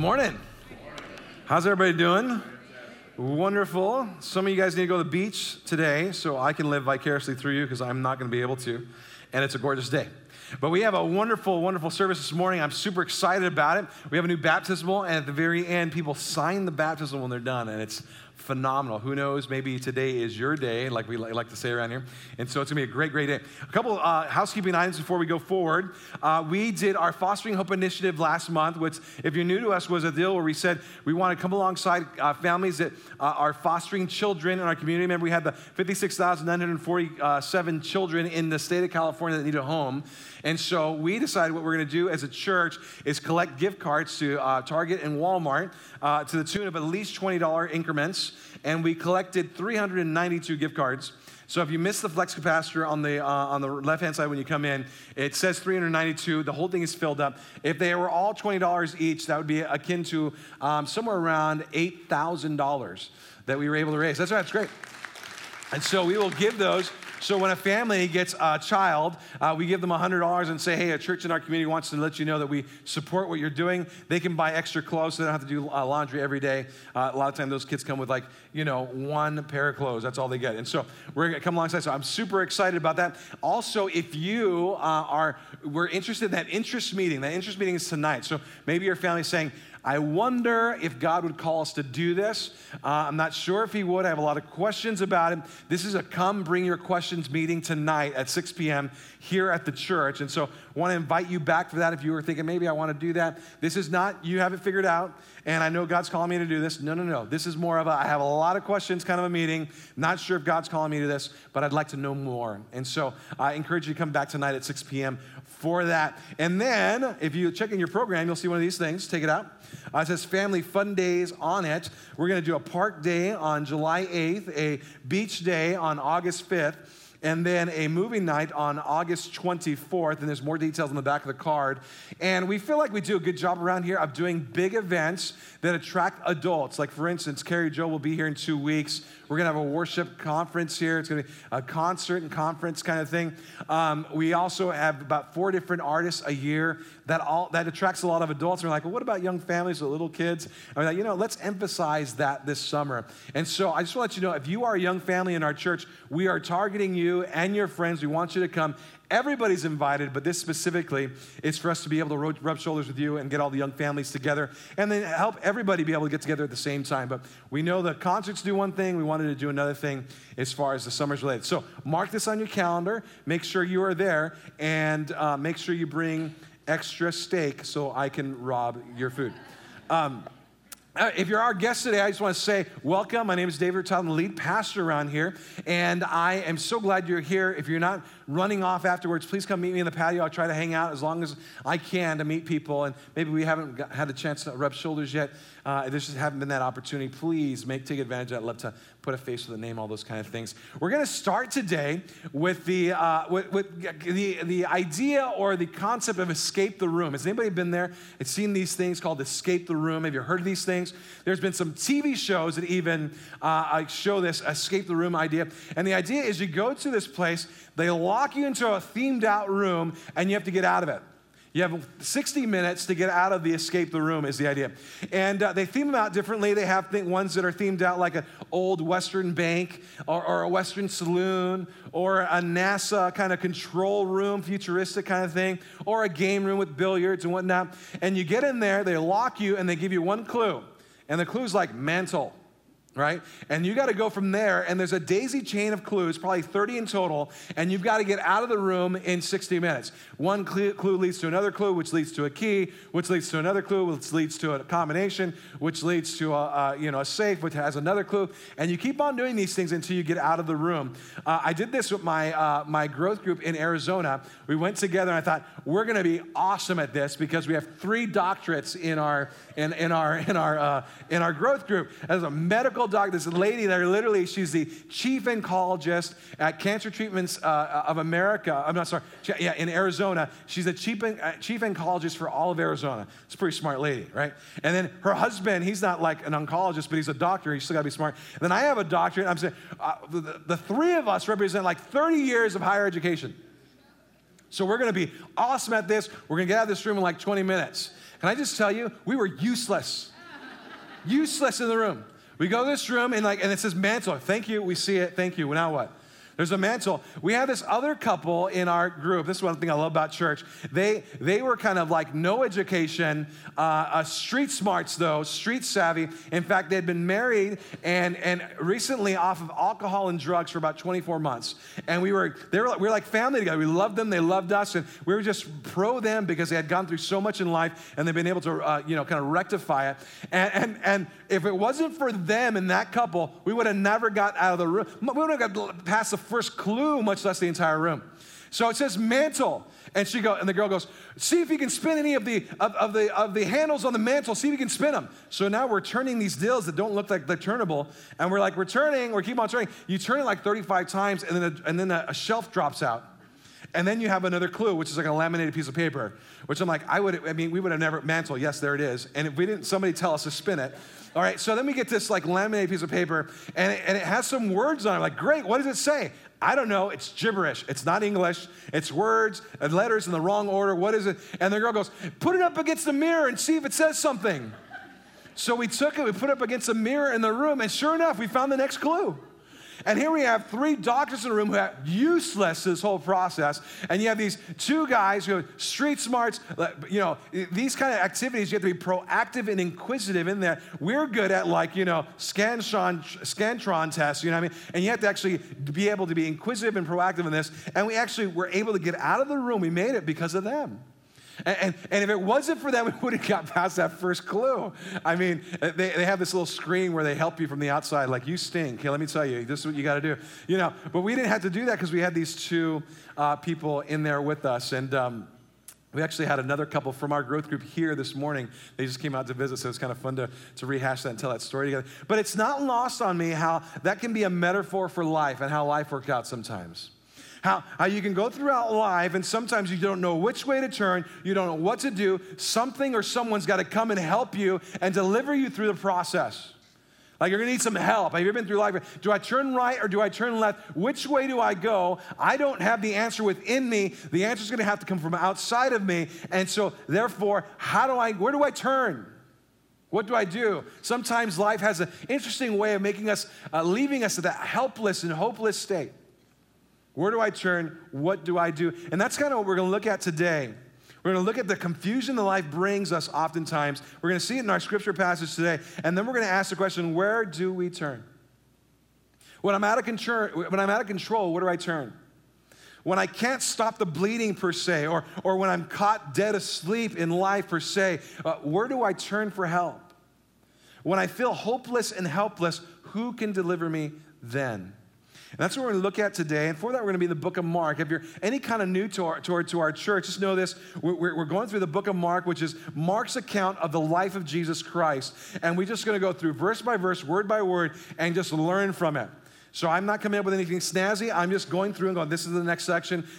morning. How's everybody doing? Wonderful. Some of you guys need to go to the beach today so I can live vicariously through you because I'm not going to be able to. And it's a gorgeous day. But we have a wonderful, wonderful service this morning. I'm super excited about it. We have a new baptismal, and at the very end, people sign the baptismal when they're done, and it's phenomenal. Who knows? Maybe today is your day, like we like to say around here. And so it's going to be a great, great day. A couple uh, housekeeping items before we go forward. Uh, we did our Fostering Hope initiative last month, which, if you're new to us, was a deal where we said we want to come alongside uh, families that uh, are fostering children in our community. Remember, we had the 56,947 children in the state of California that need a home. And so we decided what we're going to do as a church is collect gift cards to uh, Target and Walmart uh, to the tune of at least $20 increments. And we collected 392 gift cards. So if you miss the flux capacitor on the, uh, on the left hand side when you come in, it says 392. The whole thing is filled up. If they were all $20 each, that would be akin to um, somewhere around $8,000 that we were able to raise. That's right, that's great. And so we will give those so when a family gets a child, uh, we give them $100 and say, hey, a church in our community wants to let you know that we support what you're doing. They can buy extra clothes so they don't have to do uh, laundry every day. Uh, a lot of times those kids come with like, you know, one pair of clothes. That's all they get. And so we're going to come alongside. So I'm super excited about that. Also, if you uh, are, we're interested in that interest meeting, that interest meeting is tonight. So maybe your family's saying, I wonder if God would call us to do this. Uh, I'm not sure if He would. I have a lot of questions about it. This is a come bring your questions meeting tonight at 6 p.m. here at the church. And so I want to invite you back for that if you were thinking, maybe I want to do that. This is not, you have it figured out, and I know God's calling me to do this. No, no, no. This is more of a, I have a lot of questions kind of a meeting. Not sure if God's calling me to this, but I'd like to know more. And so I encourage you to come back tonight at 6 p.m. for that. And then if you check in your program, you'll see one of these things. Take it out. Uh, it says Family Fun Days on it. We're going to do a park day on July 8th, a beach day on August 5th, and then a movie night on August 24th. And there's more details on the back of the card. And we feel like we do a good job around here of doing big events that attract adults. Like, for instance, Kari Jobe will be here in two weeks. We're going to have a worship conference here. It's going to be a concert and conference kind of thing. Um, we also have about four different artists a year that all that attracts a lot of adults. We're like, well, what about young families with little kids? And we're like, you know, let's emphasize that this summer. And so I just want to let you know, if you are a young family in our church, we are targeting you and your friends. We want you to come Everybody's invited, but this specifically is for us to be able to rub shoulders with you and get all the young families together and then help everybody be able to get together at the same time. But we know the concerts do one thing, we wanted to do another thing as far as the summer's related. So mark this on your calendar, make sure you are there, and uh, make sure you bring extra steak so I can rob your food. Um, uh, if you're our guest today, I just want to say welcome. My name is David Todd, lead pastor around here, and I am so glad you're here. If you're not running off afterwards, please come meet me in the patio. I'll try to hang out as long as I can to meet people. And maybe we haven't got, had a chance to rub shoulders yet. Uh, there just haven't been that opportunity. Please make take advantage of it. I'd love to put a face with a name, all those kind of things. We're going to start today with the uh, with, with, the the idea or the concept of escape the room. Has anybody been there and seen these things called escape the room? Have you heard of these things? There's been some TV shows that even uh, show this escape the room idea. And the idea is you go to this place, they lock you into a themed out room, and you have to get out of it. You have 60 minutes to get out of the escape the room, is the idea. And uh, they theme them out differently. They have th- ones that are themed out like an old Western bank or, or, a Western saloon or a NASA kind of control room, futuristic kind of thing, or a game room with billiards and whatnot. And you get in there, they lock you, and they give you one clue. And the clue's like mantle right? And you got to go from there, and there's a daisy chain of clues, probably 30 in total, and you've got to get out of the room in 60 minutes. One clue, leads to another clue, which leads to a key, which leads to another clue, which leads to a combination, which leads to a, a you know, a safe, which has another clue, and you keep on doing these things until you get out of the room. Uh, I did this with my, uh, my growth group in Arizona. We went together, and I thought, we're going to be awesome at this because we have three doctorates in our, in, in our, in our, uh, in our growth group. As a medical doctor, this lady there, literally, she's the chief oncologist at Cancer Treatments uh, of America. I'm not sorry, yeah, in Arizona. She's the chief, uh, chief oncologist for all of Arizona. It's a pretty smart lady, right? And then her husband, he's not like an oncologist, but he's a doctor. He's still got to be smart. And then I have a doctorate. I'm saying uh, the, the three of us represent like 30 years of higher education. So we're going to be awesome at this. We're going to get out of this room in like 20 minutes. Can I just tell you, we were useless. useless in the room. We go to this room and like, and it says mantle. Thank you. We see it. Thank you. Now what? There's a mantle. We have this other couple in our group. This is one thing I love about church. They they were kind of like no education, uh, uh, street smarts though, street savvy. In fact, they'd been married and and recently off of alcohol and drugs for about 24 months. And we were they were we were like family together. We loved them. They loved us, and we were just pro them because they had gone through so much in life and they've been able to uh, you know kind of rectify it. And and and if it wasn't for them and that couple, we would have never got out of the room. We would have got past the first clue, much less the entire room. So it says mantle. And she go, and the girl goes, see if you can spin any of the of, of, the of the handles on the mantle, see if you can spin them. So now we're turning these deals that don't look like they're turnable, and we're like, we're turning, we keep on turning. You turn it like 35 times, and then a, and then a, a shelf drops out. And then you have another clue, which is like a laminated piece of paper, which I'm like, I would, I mean, we would have never, mantle, yes, there it is. And if we didn't, somebody tell us to spin it. All right, so then we get this like laminated piece of paper, and it, and it has some words on it. Like, great, what does it say? I don't know. It's gibberish. It's not English. It's words and letters in the wrong order. What is it? And the girl goes, Put it up against the mirror and see if it says something. So we took it, we put it up against the mirror in the room, and sure enough, we found the next clue. And here we have three doctors in the room who are useless this whole process. And you have these two guys who are street smarts. You know, these kind of activities, you have to be proactive and inquisitive in there. We're good at like, you know, Scantron, Scantron tests, you know what I mean? And you have to actually be able to be inquisitive and proactive in this. And we actually were able to get out of the room. We made it because of them. And, and, and, if it wasn't for them, we would have got past that first clue. I mean, they, they have this little screen where they help you from the outside, like, you stink. Here, let me tell you, this is what you got to do. You know, but we didn't have to do that because we had these two uh, people in there with us. And, um, we actually had another couple from our growth group here this morning. They just came out to visit, so it's kind of fun to, to rehash that and tell that story together. But it's not lost on me how that can be a metaphor for life and how life worked out sometimes. How, how you can go throughout life and sometimes you don't know which way to turn, you don't know what to do. Something or someone's got to come and help you and deliver you through the process. Like you're gonna need some help. Have you ever been through life? Do I turn right or do I turn left? Which way do I go? I don't have the answer within me. The answer is gonna have to come from outside of me. And so, therefore, how do I, where do I turn? What do I do? Sometimes life has an interesting way of making us, uh, leaving us at that helpless and hopeless state. Where do I turn? What do I do? And that's kind of what we're going to look at today. We're going to look at the confusion that life brings us oftentimes. We're going to see it in our scripture passage today. And then we're going to ask the question where do we turn? When I'm out of control, when I'm out of control where do I turn? When I can't stop the bleeding per se, or, or when I'm caught dead asleep in life per se, uh, where do I turn for help? When I feel hopeless and helpless, who can deliver me then? And that's what we're going to look at today. And for that, we're going to be in the book of Mark. If you're any kind of new to our, to our, to our church, just know this. We're, we're, going through the book of Mark, which is Mark's account of the life of Jesus Christ. And we're just going to go through verse by verse, word by word, and just learn from it. So I'm not coming up with anything snazzy. I'm just going through and going, this is the next section. This